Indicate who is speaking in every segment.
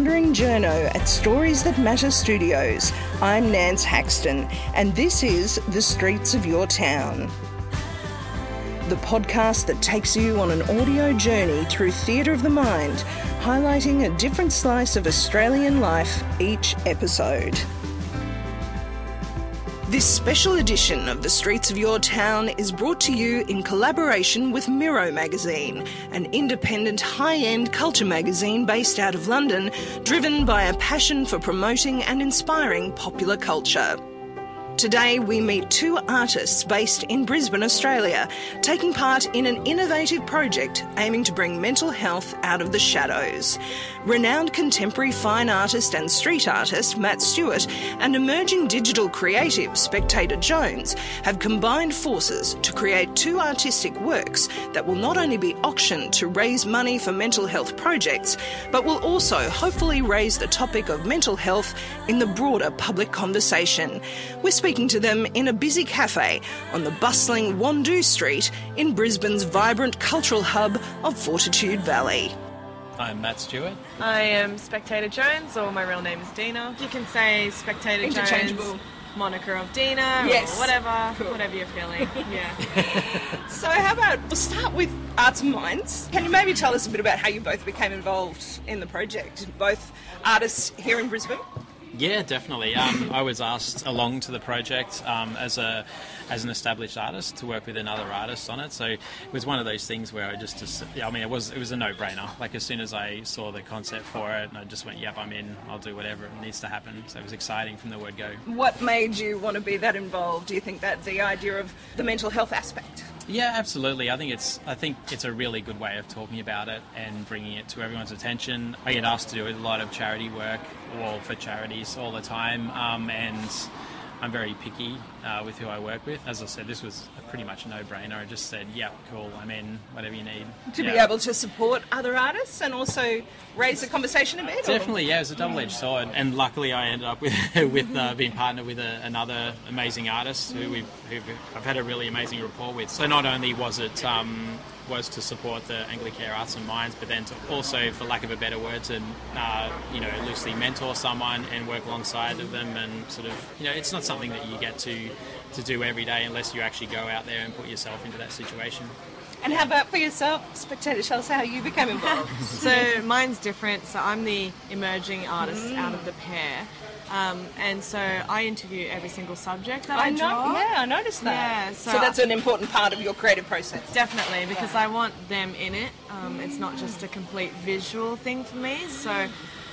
Speaker 1: Wandering Journo at Stories That Matter Studios. I'm Nance Haxton, and this is The Streets of Your Town. The podcast that takes you on an audio journey through theatre of the mind, highlighting a different slice of Australian life each episode. This special edition of The Streets of Your Town is brought to you in collaboration with Miro Magazine, an independent high end culture magazine based out of London, driven by a passion for promoting and inspiring popular culture. Today, we meet two artists based in Brisbane, Australia, taking part in an innovative project aiming to bring mental health out of the shadows. Renowned contemporary fine artist and street artist Matt Stewart and emerging digital creative Spectator Jonze have combined forces to create two artistic works that will not only be auctioned to raise money for mental health projects, but will also hopefully raise the topic of mental health in the broader public conversation. We're speaking to them in a busy cafe on the bustling Wandoo Street in Brisbane's vibrant cultural hub of Fortitude Valley.
Speaker 2: I'm Matt Stewart.
Speaker 3: I am Spectator Jonze, or my real name is Dina. You can say Spectator
Speaker 1: Interchangeable.
Speaker 3: Jonze, moniker of Dina,
Speaker 1: Yes.
Speaker 3: or whatever,
Speaker 1: Cool.
Speaker 3: whatever you're feeling. Yeah.
Speaker 1: So, how about we'll start with Arts and Minds? Can you maybe tell us a bit about how you both became involved in the project? Both artists here in Brisbane.
Speaker 2: Yeah, definitely. Um, I was asked along to the project um, as a as an established artist to work with another artist on it. So it was one of those things where I just, just I mean, it was it was a no brainer. Like as soon as I saw the concept for it, and I just went, "Yep, I'm in. I'll do whatever it needs to happen." So it was exciting from the word go.
Speaker 1: What made you want to be that involved? Do you think that the idea of the mental health aspect?
Speaker 2: Yeah, absolutely. I think it's I think it's a really good way of talking about it and bringing it to everyone's attention. I get asked to do a lot of charity work, or for charities all the time, um, and I'm very picky uh, with who I work with. As I said, this was a pretty much a no-brainer. I just said, "Yeah, cool. I'm in. Whatever you need."
Speaker 1: To be able to support other artists and also raise the conversation a bit? or-
Speaker 2: Definitely, yeah, it was a double-edged sword, and luckily I ended up with with uh, being partnered with a, another amazing artist who we've who I've had a really amazing rapport with. So not only was it um, was to support the Anglicare Arts and Minds, but then to also, for lack of a better word, to uh, you know loosely mentor someone and work alongside of them, and sort of you know it's not something that you get to to do every day unless you actually go out there and put yourself into that situation.
Speaker 1: And how about for yourself, Spectator? Tell us how you became involved.
Speaker 3: so mine's different. So I'm the emerging artist
Speaker 1: Mm.
Speaker 3: out of the pair. Um, and so I interview every single subject that I,
Speaker 1: I know,
Speaker 3: draw.
Speaker 1: yeah, I noticed that.
Speaker 3: Yeah,
Speaker 1: so,
Speaker 3: so-
Speaker 1: that's an important part of your creative process.
Speaker 3: Definitely, because I want them in it. Um, it's not just a complete visual thing for me. So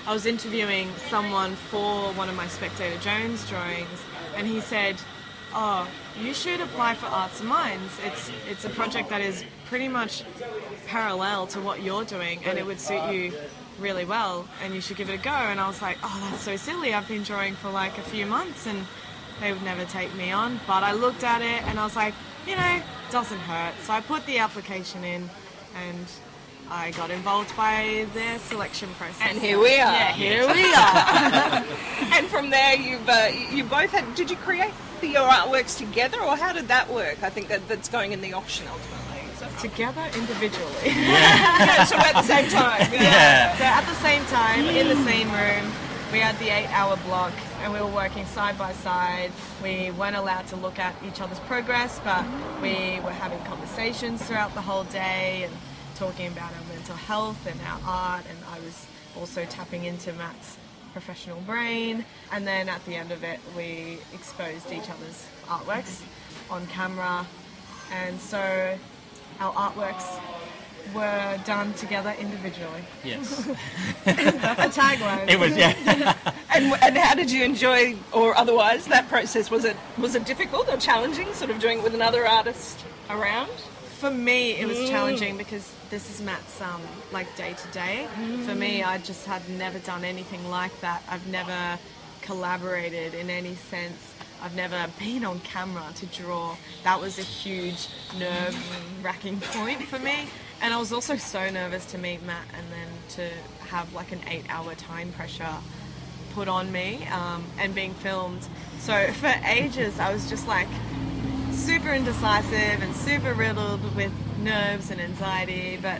Speaker 3: I was interviewing someone for one of my Spectator Jonze drawings, and he said, "Oh, you should apply for Arts and Minds. It's it's a project that is pretty much parallel to what you're doing, and it would suit you." Really well, and you should give it a go. And I was like, oh, that's so silly. I've been drawing for like a few months, and they would never take me on. But I looked at it and I was like, you know, doesn't hurt. So I put the application in and I got involved by their selection process.
Speaker 1: And here we are.
Speaker 3: Yeah, here we are.
Speaker 1: And from there, you've uh, you both had. Did you create the, your artworks together, or how did that work? I think that that's going in the auction ultimately.
Speaker 3: Together individually.
Speaker 1: yeah, so at the same time. Yeah.
Speaker 3: So at the same time, in the mm. same room, we had the eight hour block and we were working side by side. We weren't allowed to look at each other's progress, but mm. we were having conversations throughout the whole day and talking about our mental health and our art. And I was also tapping into Matt's professional brain. And then at the end of it, we exposed each other's artworks on camera. And so our artworks were done together individually.
Speaker 2: Yes,
Speaker 3: That's a tagline.
Speaker 2: it was. Yeah.
Speaker 1: And, and how did you enjoy, or otherwise, that process? Was it was it difficult or challenging, sort of doing it with another artist around?
Speaker 3: For me, it was challenging because this is Matt's um, like day to day. For me, I just had never done anything like that. I've never collaborated in any sense. I've never been on camera to draw. That was a huge nerve wracking point for me. And I was also so nervous to meet Matt and then to have like an eight hour time pressure put on me um, and being filmed. So for ages, I was just like super indecisive and super riddled with nerves and anxiety. But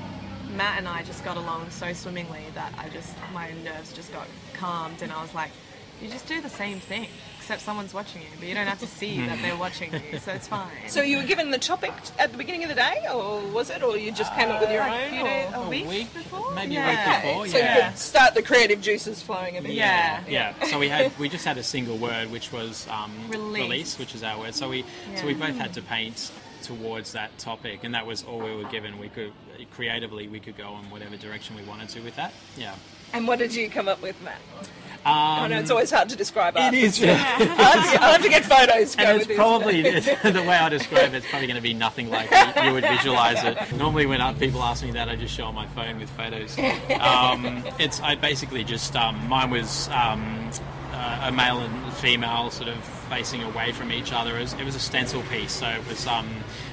Speaker 3: Matt and I just got along so swimmingly that I just my nerves just got calmed, and I was like, you just do the same thing, except someone's watching you, but you don't have to see that they're watching you, so it's fine.
Speaker 1: So you were given the topic at the beginning of the day, or was it, or you just came up with your
Speaker 3: like a
Speaker 1: own?
Speaker 3: few days,
Speaker 1: or-
Speaker 3: a week,
Speaker 2: week,
Speaker 3: before,
Speaker 2: maybe a week before,
Speaker 1: so
Speaker 2: yeah.
Speaker 1: you could start the creative juices flowing a bit.
Speaker 3: Yeah.
Speaker 2: Yeah. So we had we just had a single word, which was um,
Speaker 3: Release.
Speaker 2: which is our word. So we so we both had to paint towards that topic, and that was all we were given. We could creatively we could go in whatever direction we wanted to with that. Yeah.
Speaker 1: And what did you come up with, Matt?
Speaker 2: Um,
Speaker 1: I know it's always hard to describe art.
Speaker 2: it is.
Speaker 1: I'll have, to get, I'll have to get photos to
Speaker 2: And it's probably the way I describe it, it's probably going to be nothing like you, you would visualize it. Normally, when people ask me that, I just show on my phone with photos. Um, it's I basically just um, mine was um, uh, a male and female sort of facing away from each other. It was, it was a stencil piece, so it was um,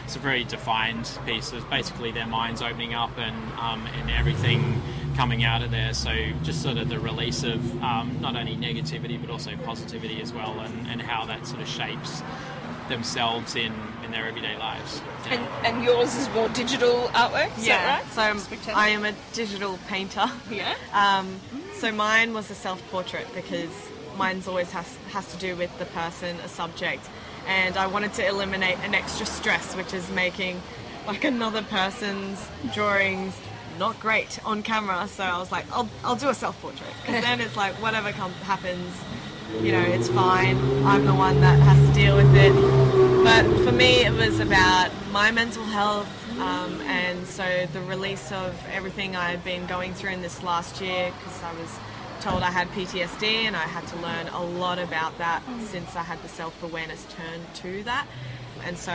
Speaker 2: it's a very defined piece. It was basically their minds opening up and um, and everything coming out of there. So just sort of the release of um, not only negativity but also positivity as well, and, and how that sort of shapes themselves in, in their everyday lives. Yeah.
Speaker 1: And, and yours is more digital artwork, is
Speaker 3: yeah.
Speaker 1: that right?
Speaker 3: So I'm- I am a digital painter.
Speaker 1: Yeah.
Speaker 3: Um, so mine was a self-portrait because mine's always has has to do with the person, a subject, and I wanted to eliminate an extra stress, which is making like another person's drawings not great on camera. So I was like, I'll I'll do a self-portrait because then it's like whatever com- happens, you know, it's fine. I'm the one that has to deal with it. But for me, it was about my mental health, um, and so the release of everything I've been going through in this last year, because I was told I had PTSD, and I had to learn a lot about that since I had the self awareness turn to that. And so,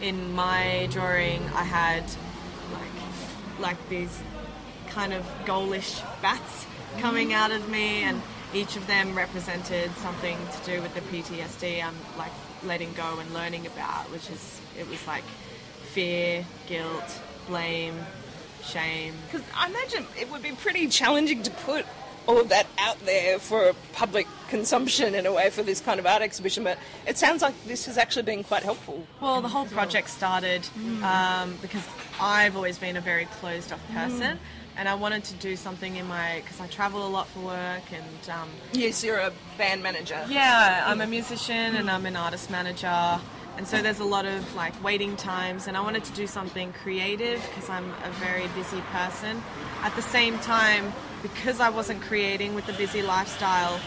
Speaker 3: in my drawing, I had like like these kind of goalish bats coming out of me, and each of them represented something to do with the PTSD I'm like letting go and learning about, which is it was like fear, guilt, blame, shame.
Speaker 1: Because I imagine it would be pretty challenging to put all of that out there for public consumption in a way for this kind of art exhibition, but it sounds like this has actually been quite helpful.
Speaker 3: Well, the whole project started um, because I've always been a very closed off person. And I wanted to do something in my because I travel a lot for work and um,
Speaker 1: Yes, you're a band manager.
Speaker 3: Yeah, I'm a musician and I'm an artist manager. And so there's a lot of like waiting times and I wanted to do something creative because I'm a very busy person. At the same time, because I wasn't creating with the busy lifestyle,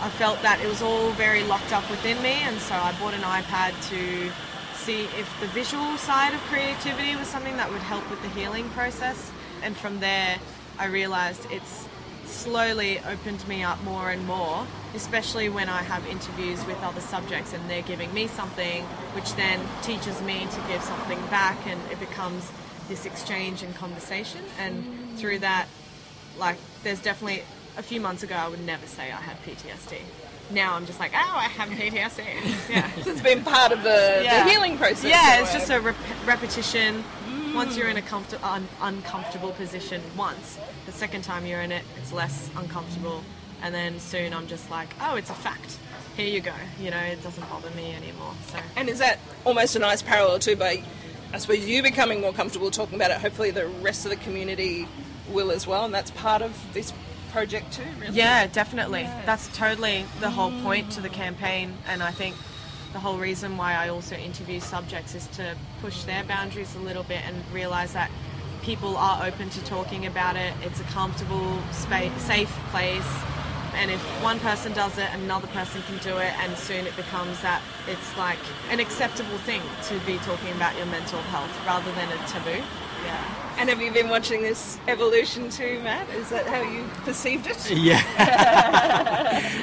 Speaker 3: I felt that it was all very locked up within me and so I bought an iPad to see if the visual side of creativity was something that would help with the healing process. And from there, I realized it's slowly opened me up more and more, especially when I have interviews with other subjects and they're giving me something, which then teaches me to give something back, and it becomes this exchange and conversation. And through that, like, there's definitely a few months ago, I would never say I had PTSD. Now I'm just like, oh, I have PTSD. Yeah.
Speaker 1: It's been part of the,
Speaker 3: Yeah.
Speaker 1: the healing process.
Speaker 3: Yeah, it's
Speaker 1: way.
Speaker 3: just a rep- repetition. Mm. Once you're in a comfort- un- uncomfortable position once, the second time you're in it, it's less uncomfortable. And then soon I'm just like, oh, it's a fact. Here you go. You know, it doesn't bother me anymore. So
Speaker 1: And is that almost a nice parallel too by, I suppose, you becoming more comfortable talking about it? Hopefully, the rest of the community will as well, and that's part of this project too, really.
Speaker 3: Yeah, definitely. That's totally the whole point to the campaign, and I think the whole reason why I also interview subjects is to push their boundaries a little bit and realize that people are open to talking about it. It's a comfortable, space, safe place, and if one person does it, another person can do it, and soon it becomes that it's like an acceptable thing to be talking about your mental health rather than a taboo. Yeah.
Speaker 1: And have you been watching this evolution too, Matt? Is that how you perceived it?
Speaker 2: Yeah,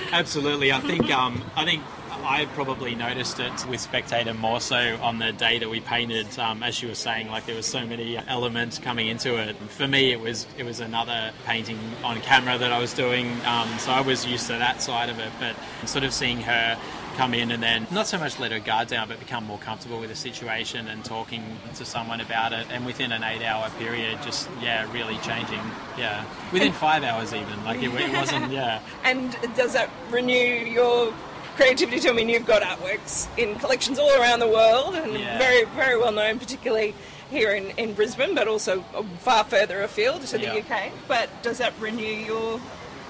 Speaker 2: absolutely. I think um, I think I probably noticed it with Spectator more so on the day that we painted. Um, as you were saying, like there was so many elements coming into it. For me, it was it was another painting on camera that I was doing, um, so I was used to that side of it. But sort of seeing her come in and then not so much let her guard down, but become more comfortable with the situation and talking to someone about it. And within an eight-hour period, just yeah, really changing. Yeah, within five hours even. Like it, it wasn't. Yeah.
Speaker 1: And does that renew your creativity too? I mean, you've got artworks in collections all around the world and
Speaker 2: Yeah.
Speaker 1: very, very well known, particularly here in, in Brisbane, but also far further afield to the. UK. But does that renew your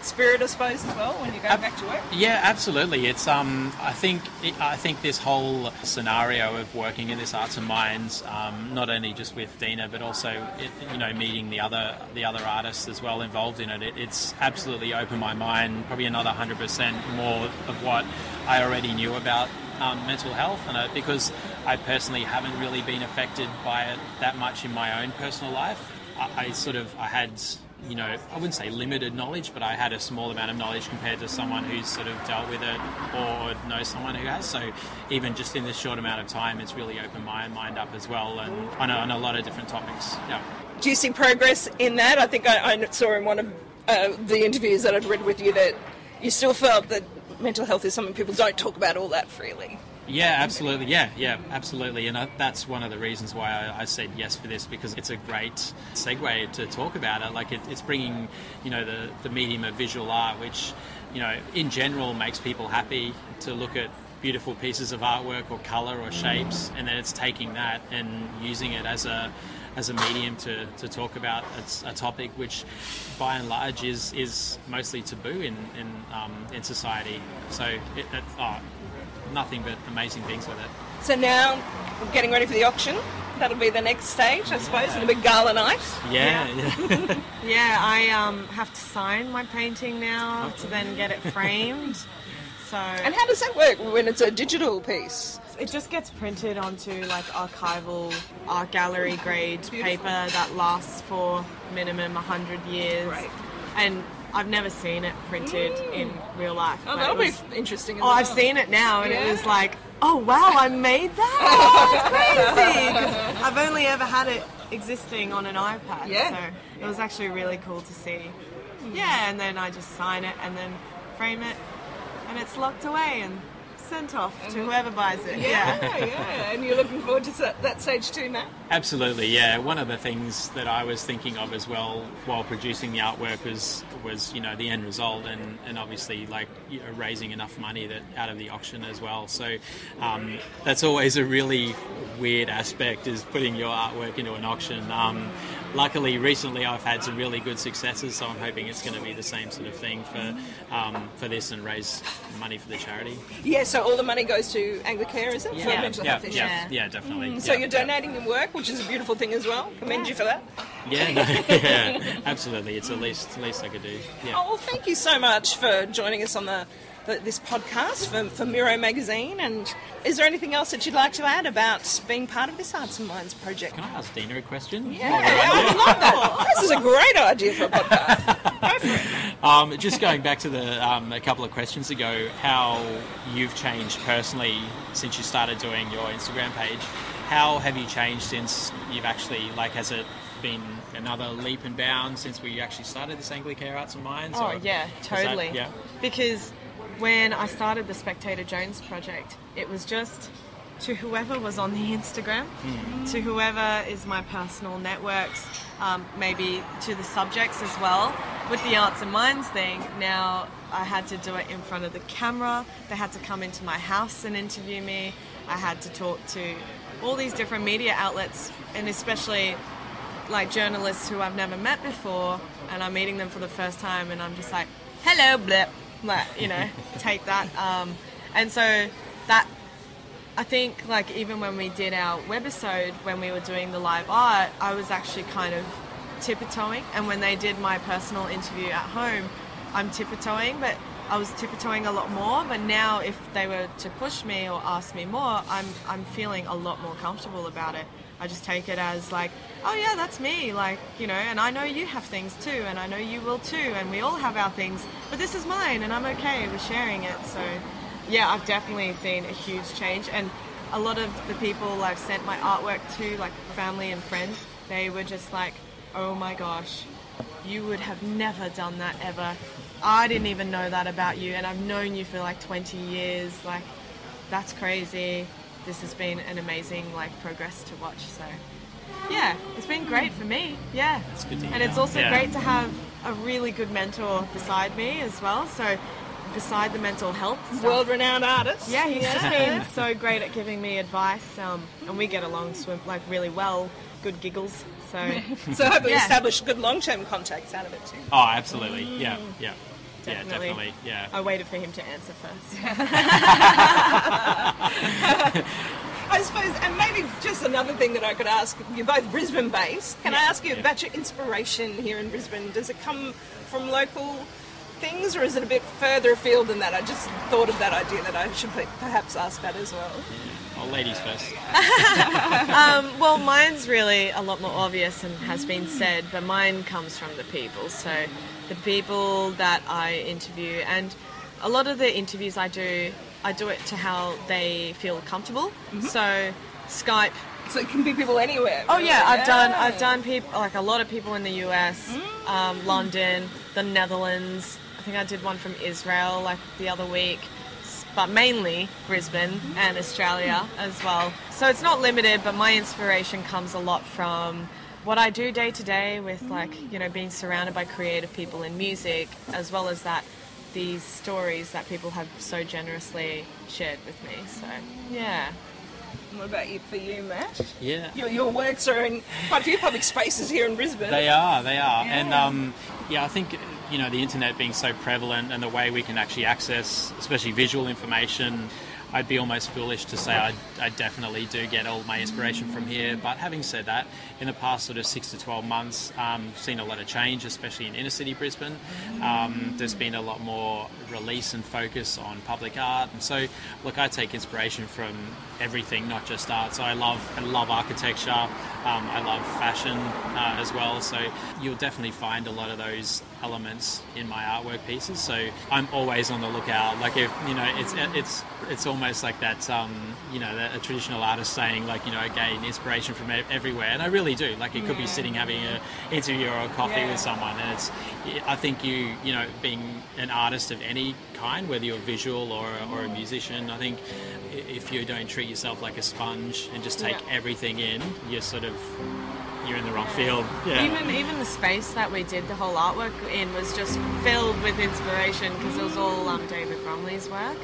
Speaker 1: spirit, I suppose, as well when you go
Speaker 2: Ab-
Speaker 1: back to work?
Speaker 2: Yeah, absolutely. It's um, I think I think this whole scenario of working in this arts and minds, um, not only just with Dina, but also it, you know meeting the other the other artists as well involved in it. it it's absolutely opened my mind, probably another hundred percent more of what I already knew about um, mental health, and uh, because I personally haven't really been affected by it that much in my own personal life, I, I sort of I had you know, I wouldn't say limited knowledge, but I had a small amount of knowledge compared to someone who's sort of dealt with it or knows someone who has. So even just in this short amount of time, it's really opened my mind up as well, and on a, on a lot of different topics. Yeah.
Speaker 1: Do you see progress in that? I think I, I saw in one of uh, the interviews that I'd read with you that you still felt that mental health is something people don't talk about all that freely.
Speaker 2: Yeah, absolutely. Yeah, yeah, absolutely. And uh, that's one of the reasons why I, I said yes for this because it's a great segue to talk about it. Like it, it's bringing, you know, the the medium of visual art, which, you know, in general makes people happy to look at beautiful pieces of artwork or color or shapes, and then it's taking that and using it as a as a medium to, to talk about a, a topic which, by and large, is is mostly taboo in in, um, in society. So it, it, oh, nothing but amazing things with it.
Speaker 1: So now we're getting ready for the auction. That'll be the next stage, I suppose, and a big gala night.
Speaker 2: Yeah, yeah.
Speaker 3: Yeah, I um, have to sign my painting now to then get it framed. So
Speaker 1: And how does that work when it's a digital piece?
Speaker 3: it just gets printed onto like archival art gallery grade paper that lasts for minimum 100 years.
Speaker 1: Right.
Speaker 3: And I've never seen it printed mm. in real life.
Speaker 1: Oh, that'll
Speaker 3: it
Speaker 1: be interesting.
Speaker 3: Oh,
Speaker 1: well.
Speaker 3: I've seen it now, and
Speaker 1: Yeah.
Speaker 3: it was like, oh wow, I made that. Oh, crazy I've only ever had it existing on an iPad.
Speaker 1: Yeah.
Speaker 3: So it was actually really cool to see. Hmm. Yeah, and then I just sign it and then frame it, and it's locked away and sent off to whoever buys it.
Speaker 1: Yeah, yeah, and you're looking forward to that, that stage too, Matt.
Speaker 2: Absolutely, yeah. One of the things that I was thinking of as well while producing the artwork was was you know the end result and, and obviously like you know, raising enough money that out of the auction as well. So um, that's always a really weird aspect is putting your artwork into an auction. Um, luckily, recently I've had some really good successes, so I'm hoping it's going to be the same sort of thing for um, for this and raise money for the charity.
Speaker 1: Yeah, so all the money goes to Anglicare, is it? For mental
Speaker 2: yeah,
Speaker 1: health issues.
Speaker 2: yeah, yeah, definitely.
Speaker 1: So
Speaker 2: Yeah,
Speaker 1: you're
Speaker 2: yeah.
Speaker 1: donating your work, which is a beautiful thing as well. Commend you for that.
Speaker 2: Yeah, no, yeah, absolutely. It's the least least I could do. Yeah.
Speaker 1: Oh, well, thank you so much for joining us on the, this podcast for, for Miro Magazine. And is there anything else that you'd like to add about being part of this Arts and Minds project?
Speaker 2: Can I ask Dina a question?
Speaker 1: Yeah, I would love that. This is a great idea for a podcast.
Speaker 2: Um, just going back to the um, a couple of questions ago, how you've changed personally since you started doing your Instagram page. How have you changed since you've actually like? Has it been another leap and bound since we actually started this Anglicare Arts and Minds?
Speaker 3: Oh yeah,
Speaker 2: has that-
Speaker 3: totally.
Speaker 2: yeah.
Speaker 3: Because when I started the Spectator Jonze project, it was just to whoever was on the Instagram, to whoever is my personal networks, um, maybe to the subjects as well. With the Arts and Minds thing, now I had to do it in front of the camera. They had to come into my house and interview me. I had to talk to all these different media outlets, and especially like journalists who I've never met before, and I'm meeting them for the first time, and I'm just like, "Hello, blip," like you know, take that. Um, and so that I think like even when we did our webisode, when we were doing the live art, I was actually kind of tiptoeing, and when they did my personal interview at home, I'm tiptoeing, but I was tiptoeing a lot more. But now, if they were to push me or ask me more, I'm I'm feeling a lot more comfortable about it. I just take it as like, oh yeah, that's me, like you know, and I know you have things too, and I know you will too, and we all have our things, but this is mine, and I'm okay with sharing it. So, yeah, I've definitely seen a huge change, and a lot of the people I've sent my artwork to, like family and friends, they were just like, oh my gosh, you would have never done that ever. I didn't even know that about you, and I've known you for like 20 years. Like, that's crazy. This has been an amazing like progress to watch. So, yeah, it's been great for me. Yeah,
Speaker 2: That's good to
Speaker 3: and it's also
Speaker 2: Yeah.
Speaker 3: great to have a really good mentor beside me as well. So, beside the mental health stuff,
Speaker 1: World renowned artist.
Speaker 3: yeah, he's just been so great at giving me advice, um, and we get along swim like really well. good giggles. So
Speaker 1: So hopefully
Speaker 3: Yeah.
Speaker 1: establish good long-term contacts out of it too.
Speaker 2: Oh, absolutely. Yeah, yeah. Yeah,
Speaker 3: Definitely.
Speaker 2: definitely. Yeah.
Speaker 3: I waited for him to answer first.
Speaker 1: I suppose, and maybe just another thing that I could ask, you're both Brisbane based. Can I ask you
Speaker 2: yeah.
Speaker 1: about your inspiration here in Brisbane? Does it come from local things or is it a bit further afield than that? I just thought of that idea that I should perhaps ask that as well.
Speaker 2: Oh, ladies first.
Speaker 3: Um, well, mine's really a lot more obvious and has been said, but mine comes from the people. So the people that I interview, and a lot of the interviews I do, I do it to how they feel comfortable. So Skype.
Speaker 1: So it can be people anywhere.
Speaker 3: Oh yeah, I've done I've done people like a lot of people in the US,
Speaker 1: Mm.
Speaker 3: um, London, the Netherlands. I think I did one from Israel like the other week, s- but mainly Brisbane and Australia as well. So it's not limited, but my inspiration comes a lot from what I do day to day with like you know being surrounded by creative people in music, as well as that these stories that people have so generously shared with me. So yeah.
Speaker 1: What about you for you, Matt?
Speaker 2: Yeah.
Speaker 1: Your, your works are in quite a few public spaces here in Brisbane.
Speaker 2: They are, they are. And um, yeah, I think, you know, the internet being so prevalent and the way we can actually access, especially visual information, I'd be almost foolish to say I, I definitely do get all my inspiration from here. But having said that, in the past sort of six to 12 months, um, seen a lot of change, especially in inner city Brisbane. Um, there's been a lot more release and focus on public art. And so, look, I take inspiration from everything, not just art. So I love, I love architecture. Um, I love fashion uh, as well. So you'll definitely find a lot of those elements in my artwork pieces. So I'm always on the lookout. Like if you know, it's it's it's almost like that. Um, you know, that a traditional artist saying like you know, gain inspiration from everywhere, and I really do. Like it could be sitting having an interview or a coffee
Speaker 1: Yeah.
Speaker 2: with someone, and it's. I think you you know, being an artist of any kind, whether you're visual or a, or a musician, I think if you don't treat yourself like a sponge and just take
Speaker 3: Yeah.
Speaker 2: everything in, you're sort of you're in the wrong field. Yeah.
Speaker 3: Even even the space that we did the whole artwork in was just filled with inspiration because it was all um, David Bromley's work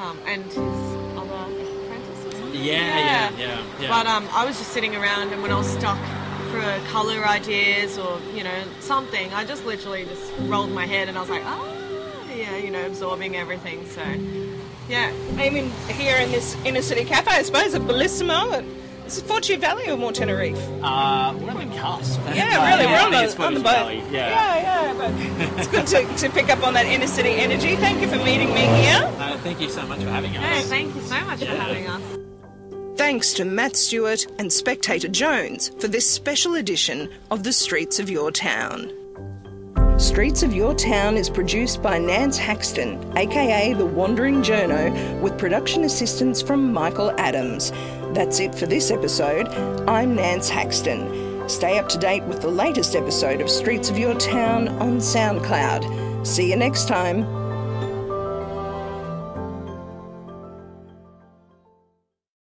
Speaker 3: um, and his other apprentice. or something?
Speaker 2: Hmm. yeah, yeah, yeah, yeah.
Speaker 3: But um, I was just sitting around, and when I was stuck for color ideas or you know something, I just literally just rolled my head, and I was like, oh, yeah, you know, absorbing everything. So, yeah,
Speaker 1: I mean, here in this inner city cafe, I suppose, at Bellissimo. And- This is Fortitude Valley or more Teneriffe?
Speaker 2: uh, we're on the cusp.
Speaker 1: Yeah,
Speaker 2: Uh,
Speaker 1: really,
Speaker 2: I
Speaker 1: we're on the,
Speaker 2: it's
Speaker 1: on the boat.
Speaker 2: Valley, Yeah.
Speaker 1: yeah, yeah, but it's good to, to pick up on that inner city energy. Thank you for meeting me here.
Speaker 2: Uh, thank you so much for having us.
Speaker 3: hey, thank you so much for having us.
Speaker 1: Thanks to Matt Stewart and Spectator Jonze for this special edition of The Streets of Your Town. Streets of Your Town is produced by Nance Haxton, aka The Wandering Journo, with production assistance from Michael Adams. That's it for this episode. I'm Nance Haxton. Stay up to date with the latest episode of Streets of Your Town on SoundCloud. See you next time.